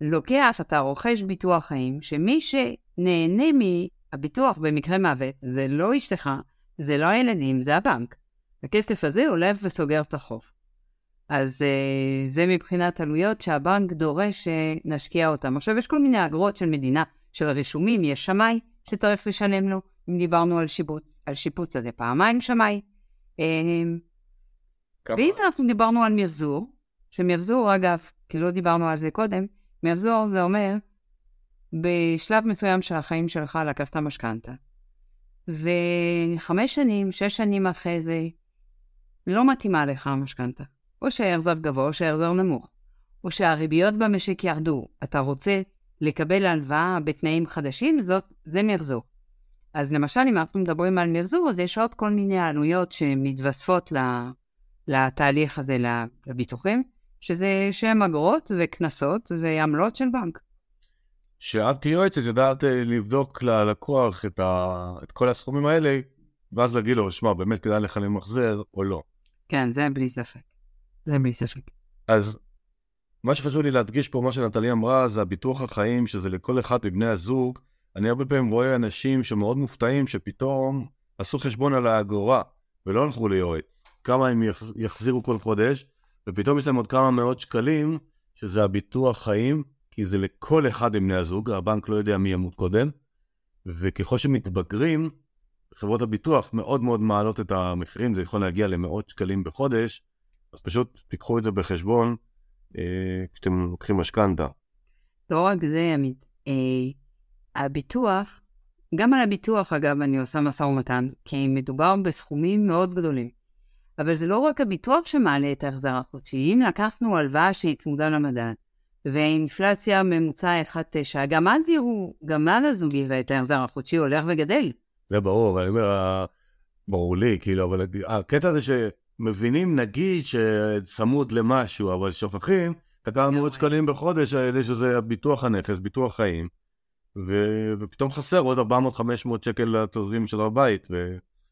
לוקח, אתה רוכש ביטוח חיים, שמי שנהנה מהביטוח במקרה מוות, זה לא אשתך, זה לא הילדים, זה הבנק. הכסף הזה הולך וסוגר את החוב. אז uh, זה מבחינת עלויות שהבנק דורש שנשקיע אותם. עכשיו, יש כל מיני אגרות של מדינה, של רישומים, יש שמאי שצריך לשלם לו, אם דיברנו על שיפוץ, על שיפוץ הזה פעמיים שמאי. כמה- ואם אנחנו דיברנו על מחזור, שמחזור, אגב, כי לא דיברנו על זה קודם, מחזור זה אומר, בשלב מסוים של החיים שלך לקחת משכנתה, וחמש שנים, שש שנים אחרי זה, לא מתאימה לך המשכנתה. או שההחזר גבוה או שההחזר נמוך. או שהריביות במשק ירדו. אתה רוצה לקבל הלוואה בתנאים חדשים, זאת, זה מחזור. אז למשל, אם אנחנו מדברים על מחזור, אז יש עוד כל מיני עלויות שמתווספות לתהליך הזה, לביטוחים, שזה שהם אגרות וקנסות ועמלות של בנק. שאת כיועצת יודעת אה, לבדוק ללקוח את, ה... את כל הסכומים האלה, ואז להגיד לו, שמע, באמת כדאי לך למחזר או לא. כן, זה בלי ספק. זה בלי ספק. אז מה שחשוב לי להדגיש פה, מה שנטלי אמרה, זה הביטוח החיים, שזה לכל אחד מבני הזוג. אני הרבה פעמים רואה אנשים שמאוד מופתעים שפתאום עשו חשבון על האגורה, ולא הלכו ליועץ. כמה הם יחז... יחזירו כל חודש, ופתאום יש להם עוד כמה מאות שקלים, שזה הביטוח חיים, כי זה לכל אחד מבני הזוג, הבנק לא יודע מי ימות קודם, וככל שמתבגרים, חברות הביטוח מאוד מאוד מעלות את המחירים, זה יכול להגיע למאות שקלים בחודש, אז פשוט תיקחו את זה בחשבון אה, כשאתם לוקחים משכנתה. לא רק זה, עמית. אה, הביטוח, גם על הביטוח, אגב, אני עושה משא ומתן, כי מדובר בסכומים מאוד גדולים. אבל זה לא רק הביטוח שמעלה את ההחזר החודשי. אם לקחנו הלוואה שהיא צמודה למדד, ואינפלציה ממוצע 1.9, גם אז יראו, גם אז הזוג יראה את ההחזר החודשי הולך וגדל. זה ברור, אבל אני אומר, ברור לי, כאילו, אבל הקטע הזה שמבינים, נגיד, שצמוד למשהו, אבל שוכחים את הכמה לגמרי. מאות שקלים בחודש האלה, שזה ביטוח הנכס, ביטוח חיים, ו- ופתאום חסר עוד 400-500 שקל לתזרים של הבית,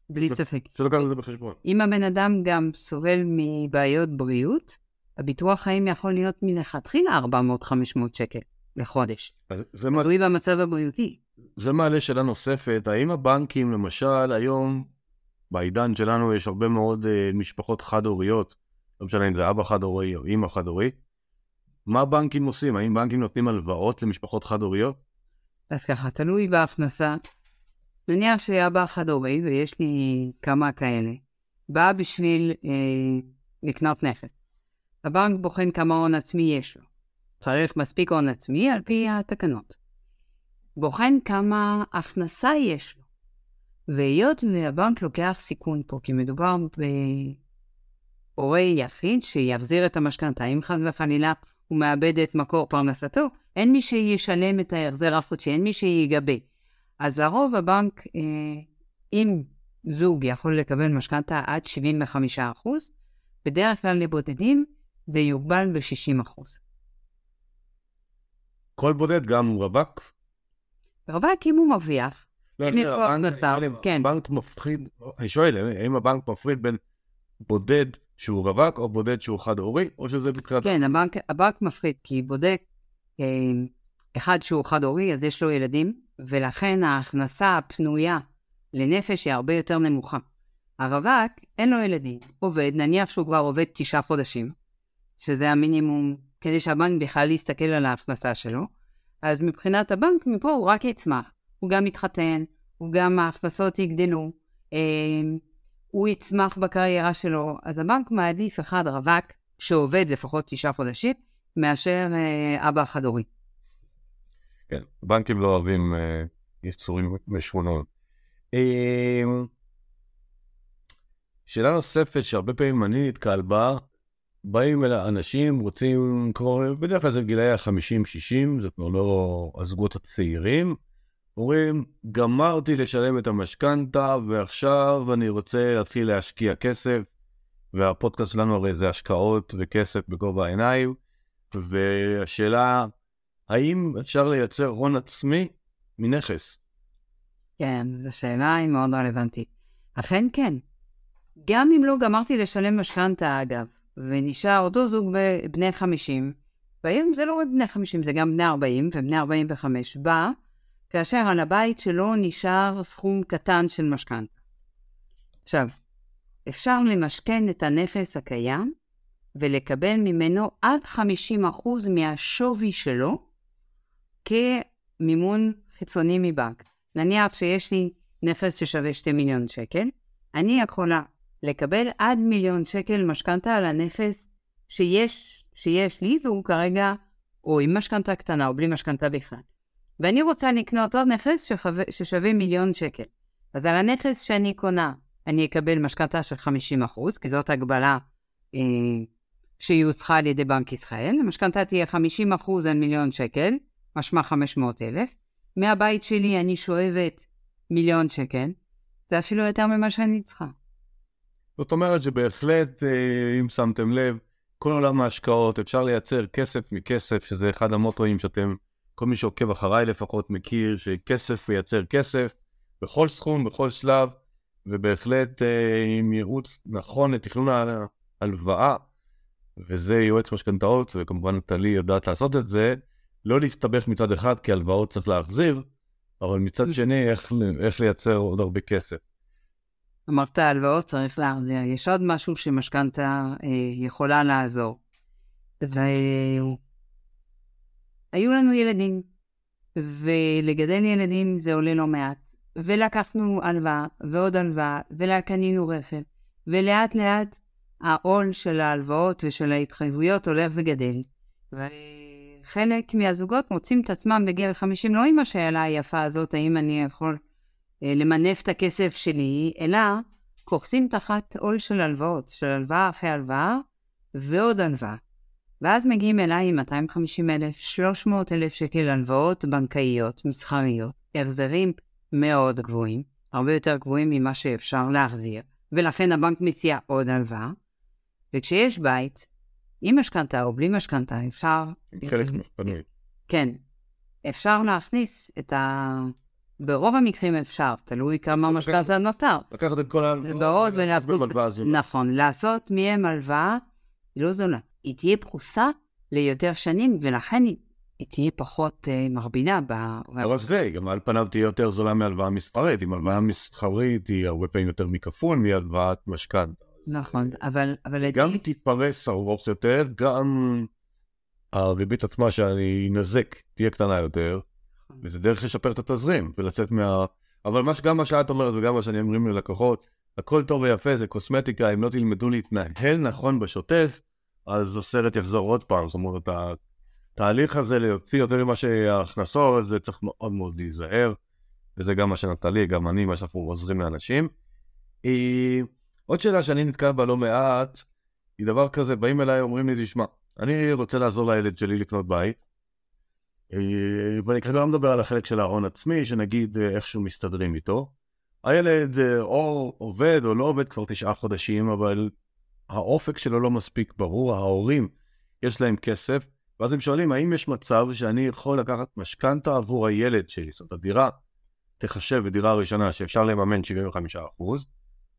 בלי ספק. לקחת את זה בחשבון. אם הבן אדם גם סובל מבעיות בריאות, הביטוח חיים יכול להיות מלכתחילה 400-500 שקל לחודש. זה, מה- תלוי במצב הבריאותי. זה מעלה שאלה נוספת, האם הבנקים, למשל, היום, בעידן שלנו יש הרבה מאוד uh, משפחות חד-הוריות, לא משנה אם זה אבא חד-הורי או אימא חד-הורית, מה הבנקים עושים? האם בנקים נותנים הלוואות למשפחות חד-הוריות? אז ככה, תלוי בהכנסה. נניח שאבא חד-הורי, ויש לי כמה כאלה, בא בשביל אה, לקנות נכס. הבנק בוחן כמה הון עצמי יש לו. צריך מספיק הון עצמי על פי התקנות. בוחן כמה הכנסה יש לו. והיות והבנק לוקח סיכון פה, כי מדובר בהורה יחיד שיחזיר את המשכנתה, אם חס וחלילה הוא מאבד את מקור פרנסתו, אין מי שישלם את ההחזר החודשי, אין מי שיגבה. אז לרוב הבנק, אה, אם זוג יכול לקבל משכנתה עד 75%, בדרך כלל לבודדים זה יוגבל ב-60%. כל בודד, גם הוא רווק? רווק אם הוא מרוויח, לא, אני- כן. הבנק מפחיד, אני שואל, האם הבנק מפריד בין בודד שהוא רווק או בודד שהוא חד-הורי, או שזה מבחינת... כן, הבנק, הבנק מפחיד, כי בודק אה, אחד שהוא חד-הורי, אז יש לו ילדים, ולכן ההכנסה הפנויה לנפש היא הרבה יותר נמוכה. הרווק, אין לו ילדים, עובד, נניח שהוא כבר עובד תשעה חודשים, שזה המינימום כדי שהבנק בכלל יסתכל על ההכנסה שלו, אז מבחינת הבנק, מפה הוא רק יצמח. הוא גם יתחתן, הוא גם ההכנסות יגדלו, אה, הוא יצמח בקריירה שלו, אז הבנק מעדיף אחד רווק שעובד לפחות תשעה חודשים, מאשר אה, אבא חד-הורי. כן, בנקים לא אוהבים אה, יצורים משונים. אה, שאלה נוספת שהרבה פעמים אני נתקל בה, באים אל האנשים, רוצים, כבר, בדרך כלל זה גילאי ה-50-60, זה כבר לא הזוגות הצעירים, אומרים, גמרתי לשלם את המשכנתה ועכשיו אני רוצה להתחיל להשקיע כסף, והפודקאסט שלנו הרי זה השקעות וכסף בגובה העיניים, והשאלה, האם אפשר לייצר הון עצמי מנכס? כן, זו שאלה היא מאוד רלוונטית. אכן כן. גם אם לא גמרתי לשלם משכנתה, אגב, ונשאר אותו זוג בני 50, והיום זה לא רק בני 50, זה גם בני 40 ובני 45, בא כאשר על הבית שלו נשאר סכום קטן של משכנתה. עכשיו, אפשר למשכן את הנכס הקיים ולקבל ממנו עד 50% מהשווי שלו כמימון חיצוני מבנק. נניח שיש לי נכס ששווה 2 מיליון שקל, אני יכולה לקבל עד מיליון שקל משכנתה על הנכס שיש, שיש לי, והוא כרגע או עם משכנתה קטנה או בלי משכנתה בכלל. ואני רוצה לקנות עוד נכס שחווה, ששווה מיליון שקל. אז על הנכס שאני קונה, אני אקבל משכנתה של 50%, כי זאת הגבלה אה, שיוצחה על ידי בנק ישראל. המשכנתה תהיה 50% על מיליון שקל, משמע 500,000. מהבית שלי אני שואבת מיליון שקל, זה אפילו יותר ממה שאני צריכה. זאת אומרת שבהחלט, אה, אם שמתם לב, כל עולם ההשקעות, אפשר לייצר כסף מכסף, שזה אחד המוטואים שאתם, כל מי שעוקב אחריי לפחות מכיר, שכסף מייצר כסף, בכל סכום, בכל שלב, ובהחלט אה, עם ייעוץ נכון לתכנון ההלוואה, וזה יועץ משכנתאות, וכמובן נטלי יודעת לעשות את זה, לא להסתבך מצד אחד, כי הלוואות צריך להחזיר, אבל מצד שני, איך, איך לייצר עוד הרבה כסף. אמרת הלוואות צריך להחזיר. יש עוד משהו שמשכנתה אה, יכולה לעזור. והיו לנו ילדים, ולגדל ילדים זה עולה לא מעט. ולקחנו הלוואה, ועוד הלוואה, וקנינו רכב, ולאט לאט העול של ההלוואות ושל ההתחייבויות הולך וגדל. וחלק מהזוגות מוצאים את עצמם בגיל 50 לא עם השאלה היפה הזאת, האם אני יכול אה, למנף את הכסף שלי, אלא קורסים תחת עול של הלוואות, של הלוואה אחרי הלוואה ועוד הלוואה. ואז מגיעים אליי עם 250 אלף, 300 אלף שקל הלוואות בנקאיות, מסחריות, החזרים מאוד גבוהים, הרבה יותר גבוהים ממה שאפשר להחזיר, ולכן הבנק מציע עוד הלוואה. וכשיש בית, עם משכנתה או בלי משכנתה, אפשר... חלק מהפנוי. כן, אפשר להכניס את ה... ברוב המקרים אפשר, תלוי כמה משכנתה נותר. לקחת את כל ההלוואות זולה. נכון, לעשות מהם הלוואה לא זולה. היא תהיה פרוסה ליותר שנים, ולכן היא, היא תהיה פחות אה, מרבינה ב... לא רק זה, היא גם על פניו תהיה יותר זולה מהלוואה מסחרית. אם הלוואה מסחרית היא הרבה פעמים יותר מכפול מהלוואת משכנתה. נכון, אבל, אבל גם עדיף- תתפרס ארוך יותר, גם הריבית עצמה שאני אנזק תהיה קטנה יותר, וזה דרך לשפר את התזרים ולצאת מה... אבל מה שגם מה שאת אומרת וגם מה שאני אומרים ללקוחות, הכל טוב ויפה, זה קוסמטיקה, אם לא תלמדו להתנהל נכון בשוטף, אז הסרט יחזור עוד פעם. זאת אומרת, התהליך הזה להוציא יותר ממה שההכנסות, זה צריך מאוד מאוד להיזהר, וזה גם מה שנטלי, גם אני, מה שאנחנו עוזרים לאנשים. אה, עוד שאלה שאני נתקל בה לא מעט, היא דבר כזה, באים אליי, אומרים לי, תשמע, אני רוצה לעזור לילד שלי לקנות בית, אה, ואני כרגע לא מדבר על החלק של ההון עצמי, שנגיד אה, איכשהו מסתדרים איתו. הילד אה, או עובד או לא עובד כבר תשעה חודשים, אבל האופק שלו לא מספיק ברור, ההורים, יש להם כסף, ואז הם שואלים, האם יש מצב שאני יכול לקחת משכנתה עבור הילד שלי? זאת אומרת, הדירה תחשב בדירה ראשונה שאפשר לממן 75%,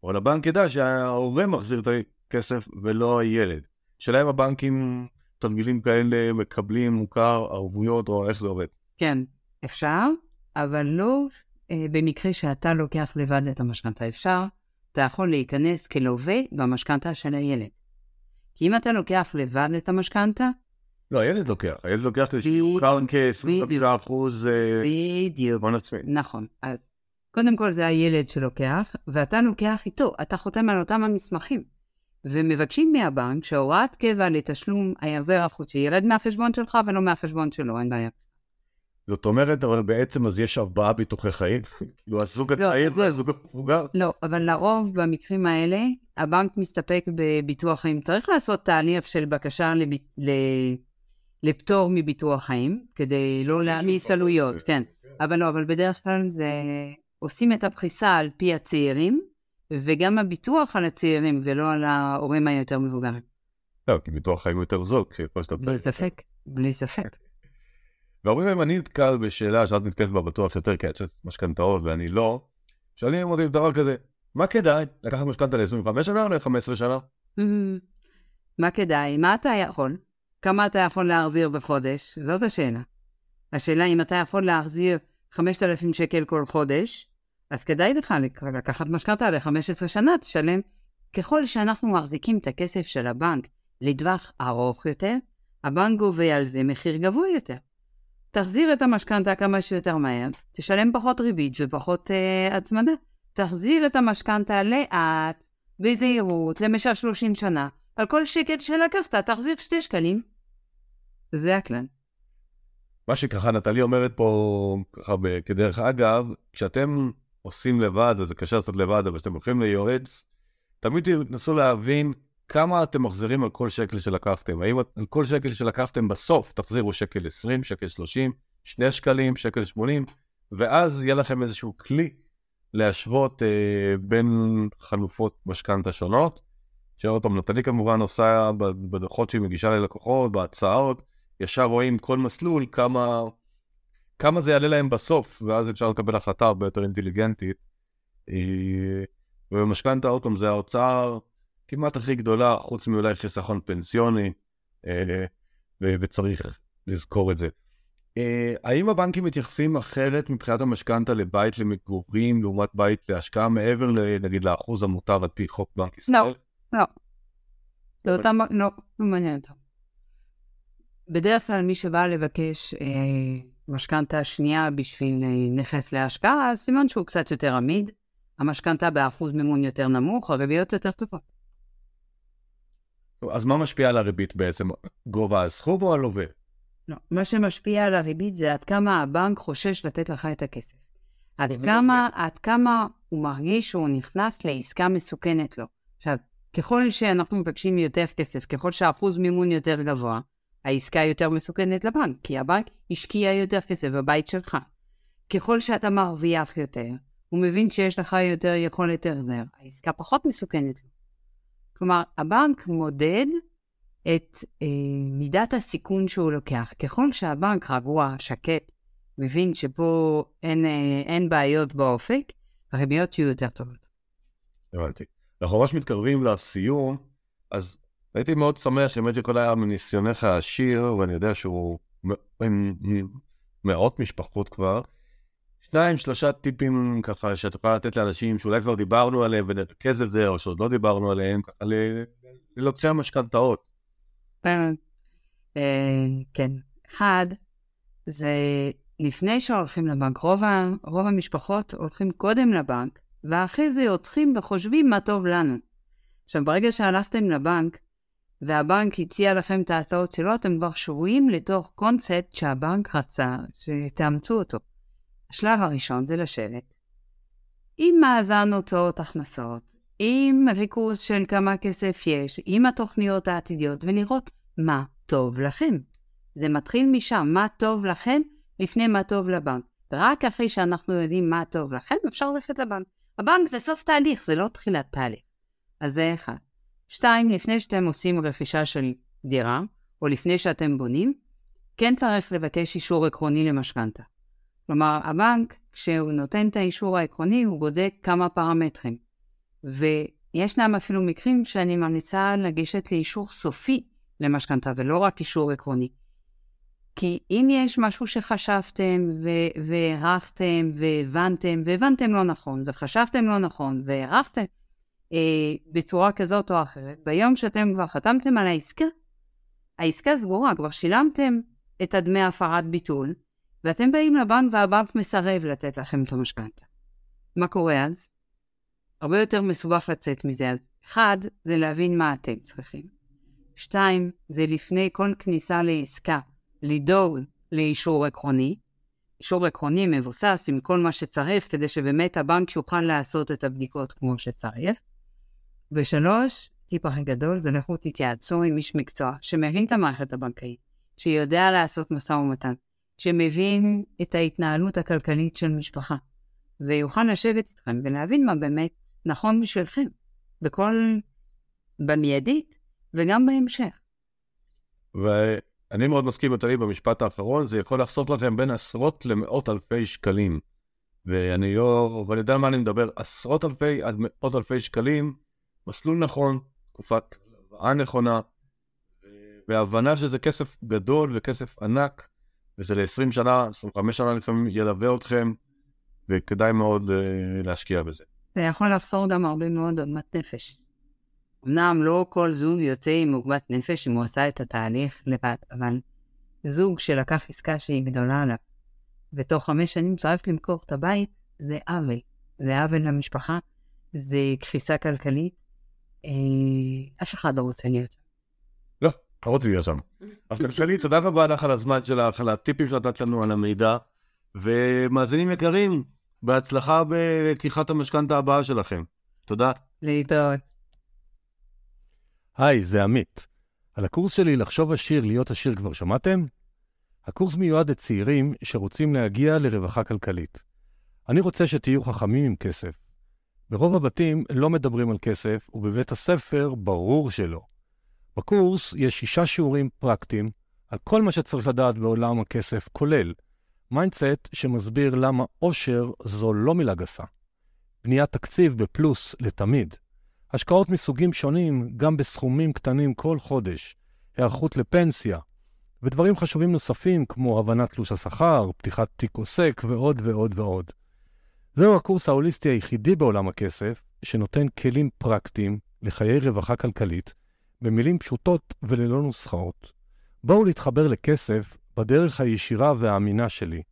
אבל הבנק ידע שההורה מחזיר את הכסף ולא הילד. שאלה אם הבנקים תרגילים כאלה מקבלים מוכר, ערבויות או איך זה עובד. כן, אפשר, אבל לא אה, במקרה שאתה לוקח לבד את המשכנתה. אפשר, אתה יכול להיכנס כלווה במשכנתה של הילד. כי אם אתה לוקח לבד את המשכנתה, לא, הילד לוקח, הילד לוקח את שמוכר כ-25% אה, בדיוק. הון עצמי. נכון. אז קודם כל זה הילד שלוקח, ואתה לוקח איתו, אתה חותם על אותם המסמכים. ומבקשים מהבנק שהוראת קבע לתשלום ההחזר החודשי ירד מהחשבון שלך ולא מהחשבון שלו, אין בעיה. זאת אומרת, אבל בעצם אז יש ארבעה ביטוחי חיים. כאילו הזוג לא, הצעיר זהו. והזוג המבוגר. לא, אבל לרוב במקרים האלה, הבנק מסתפק בביטוח חיים. צריך לעשות תהליך של בקשה לב... לפטור מביטוח חיים, כדי לא להעמיס עלויות, כן. אבל לא, אבל בדרך כלל זה... עושים את הפריסה על פי הצעירים, וגם הביטוח על הצעירים, ולא על ההורים היותר מבוגרים. לא, כי ביטוח חיים יותר זול, ככל שאתה בלי ספק, בלי ספק. והרבה פעמים אני נתקל בשאלה שאת נתקלת בה בטוח יותר, כי את שואלת משכנתאות ואני לא. שואלים אותי דבר כזה, מה כדאי? לקחת משכנתה ל-25 שנה או ל-15 שנה? מה כדאי? מה אתה יכול? כמה אתה יכול להחזיר בחודש? זאת השאלה. השאלה אם אתה יכול להחזיר 5,000 שקל כל חודש, אז כדאי לך לק- לקחת משכנתה ל-15 שנה, תשלם. ככל שאנחנו מחזיקים את הכסף של הבנק לטווח ארוך יותר, הבנק גובה על זה מחיר גבוה יותר. תחזיר את המשכנתה כמה שיותר מהר, תשלם פחות ריבית ופחות אה, הצמדה. תחזיר את המשכנתה לאט, בזהירות, למשל 30 שנה. על כל שקל שלקחת, תחזיר 2 שקלים. זה הכלל. מה שככה נטלי אומרת פה, ככה כדרך אגב, כשאתם עושים לבד, וזה קשה לעשות לבד, אבל כשאתם הולכים ליועץ, תמיד תנסו להבין כמה אתם מחזירים על כל שקל שלקחתם. האם על כל שקל שלקחתם בסוף תחזירו שקל 20, שקל 30, 2 שקלים, שקל 80, ואז יהיה לכם איזשהו כלי להשוות אה, בין חלופות משכנתה שונות. שעוד פעם, נטלי כמובן עושה בדוחות שהיא מגישה ללקוחות, בהצעות, ישר רואים כל מסלול כמה, כמה זה יעלה להם בסוף, ואז אפשר לקבל החלטה הרבה יותר אינטליגנטית. אה, ובמשכנתה, עוד פעם, זה ההוצאה כמעט הכי גדולה, חוץ מאולי חיסכון פנסיוני, אה, וצריך לזכור את זה. אה, האם הבנקים מתייחסים אחרת מבחינת המשכנתה לבית למגורים לעומת בית להשקעה מעבר, נגיד, לאחוז המותר על פי חוק בנק ישראל? לא. לא, אותם, לא, לא מעניין אותם. בדרך כלל מי שבא לבקש אה, משכנתה שנייה בשביל אה, נכס להשקעה, אז סימן שהוא קצת יותר עמיד. המשכנתה באחוז מימון יותר נמוך, הריביות יותר טובות. אז מה משפיע על הריבית בעצם? גובה הסכום או הלווה? לא. מה שמשפיע על הריבית זה עד כמה הבנק חושש לתת לך את הכסף. עד כמה, עד כמה הוא מרגיש שהוא נכנס לעסקה מסוכנת לו. עכשיו, ככל שאנחנו מבקשים יותר כסף, ככל שהאחוז מימון יותר גבוה, העסקה יותר מסוכנת לבנק, כי הבנק השקיע יותר כסף בבית שלך. ככל שאתה מרוויח יותר, הוא מבין שיש לך יותר יכולת החזר, העסקה פחות מסוכנת לו. כלומר, הבנק מודד את אה, מידת הסיכון שהוא לוקח. ככל שהבנק רגוע, שקט, מבין שפה אין, אה, אין בעיות באופק, הריביות יהיו יותר טובות. הבנתי. אנחנו ממש מתקרבים לסיום, אז הייתי מאוד שמח שבאמת שכל היה מניסיונך העשיר, ואני יודע שהוא מאות משפחות כבר. שניים, שלושה טיפים ככה שאת יכולה לתת לאנשים שאולי כבר דיברנו עליהם ונרכז את זה, או שעוד לא דיברנו עליהם, ככה ללוקחי המשכנתאות. אה, כן. אחד, זה לפני שהולכים לבנק, רוב, רוב המשפחות הולכים קודם לבנק, ואחרי זה יוצאים וחושבים מה טוב לנו. עכשיו, ברגע שהלכתם לבנק, והבנק הציע לכם את ההצעות שלו, אתם כבר שבויים לתוך קונספט שהבנק רצה שתאמצו אותו. השלב הראשון זה לשבת עם מאזן הוצאות הכנסות, עם ריכוז של כמה כסף יש, עם התוכניות העתידיות, ולראות מה טוב לכם. זה מתחיל משם, מה טוב לכם לפני מה טוב לבנק. רק אחרי שאנחנו יודעים מה טוב לכם, אפשר ללכת לבנק. הבנק זה סוף תהליך, זה לא תחילת תהליך. אז זה אחד. שתיים, לפני שאתם עושים רכישה של דירה, או לפני שאתם בונים, כן צריך לבקש אישור עקרוני למשכנתה. כלומר, הבנק, כשהוא נותן את האישור העקרוני, הוא בודק כמה פרמטרים. וישנם אפילו מקרים שאני ממליצה לגשת לאישור סופי למשכנתה, ולא רק אישור עקרוני. כי אם יש משהו שחשבתם והערכתם והבנתם, והבנתם לא נכון, וחשבתם לא נכון, והערכתם אה, בצורה כזאת או אחרת, ביום שאתם כבר חתמתם על העסקה, העסקה סגורה, כבר שילמתם את הדמי הפרת ביטול, ואתם באים לבנק והבנק מסרב לתת לכם את המשכנתה. מה קורה אז? הרבה יותר מסובך לצאת מזה. אז אחד, זה להבין מה אתם צריכים. שתיים, זה לפני כל כניסה לעסקה, לדאוג לאישור עקרוני. אישור עקרוני מבוסס עם כל מה שצריך, כדי שבאמת הבנק יוכל לעשות את הבדיקות כמו שצריך. ושלוש, טיפ הכי גדול, זה לכו תתייעצו עם איש מקצוע שמבין את המערכת הבנקאית, שיודע לעשות משא ומתן, שמבין את ההתנהלות הכלכלית של משפחה, ויוכל לשבת איתכם ולהבין מה באמת נכון בשבילכם, בכל, במיידית וגם בהמשך. ואני מאוד מסכים איתי במשפט האחרון, זה יכול לחסוך לכם בין עשרות למאות אלפי שקלים. ואני לא, ואני יודע על מה אני מדבר, עשרות אלפי עד מאות אלפי שקלים, מסלול נכון, תקופת הלוואה נכונה, והבנה שזה כסף גדול וכסף ענק, וזה ל-20 שנה, 25 שנה לפעמים ילווה אתכם, וכדאי מאוד uh, להשקיע בזה. זה יכול לחסור גם הרבה מאוד עוגמת נפש. אמנם לא כל זוג יוצא עם עוגמת נפש אם הוא עשה את התהליך לבד, אבל זוג שלקח עסקה שהיא גדולה עליו, ותוך חמש שנים צריך למכור את הבית, זה עוול. זה עוול למשפחה, זה קריסה כלכלית. אה, אף אחד לא רוצה להיות שם. לא, לא רוצה להיות שם. אז כלכלית, תודה רבה לך על הזמן שלך, על הטיפים שנתת לנו, על המידע. ומאזינים יקרים, בהצלחה בלקיחת המשכנתה הבאה שלכם. תודה. להתראות. היי, זה עמית. על הקורס שלי לחשוב עשיר, להיות עשיר כבר שמעתם? הקורס מיועד לצעירים שרוצים להגיע לרווחה כלכלית. אני רוצה שתהיו חכמים עם כסף. ברוב הבתים לא מדברים על כסף, ובבית הספר ברור שלא. בקורס יש שישה שיעורים פרקטיים על כל מה שצריך לדעת בעולם הכסף, כולל mindset שמסביר למה עושר זו לא מילה גסה. בניית תקציב בפלוס לתמיד. השקעות מסוגים שונים, גם בסכומים קטנים כל חודש. היערכות לפנסיה. ודברים חשובים נוספים כמו הבנת תלוש השכר, פתיחת תיק עוסק ועוד ועוד ועוד. זהו הקורס ההוליסטי היחידי בעולם הכסף, שנותן כלים פרקטיים לחיי רווחה כלכלית, במילים פשוטות וללא נוסחאות. בואו להתחבר לכסף בדרך הישירה והאמינה שלי.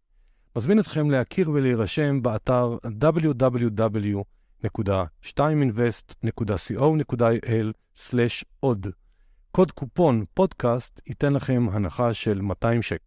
מזמין אתכם להכיר ולהירשם באתר www.2invest.co.il/עוד. קוד קופון פודקאסט ייתן לכם הנחה של 200 שקל.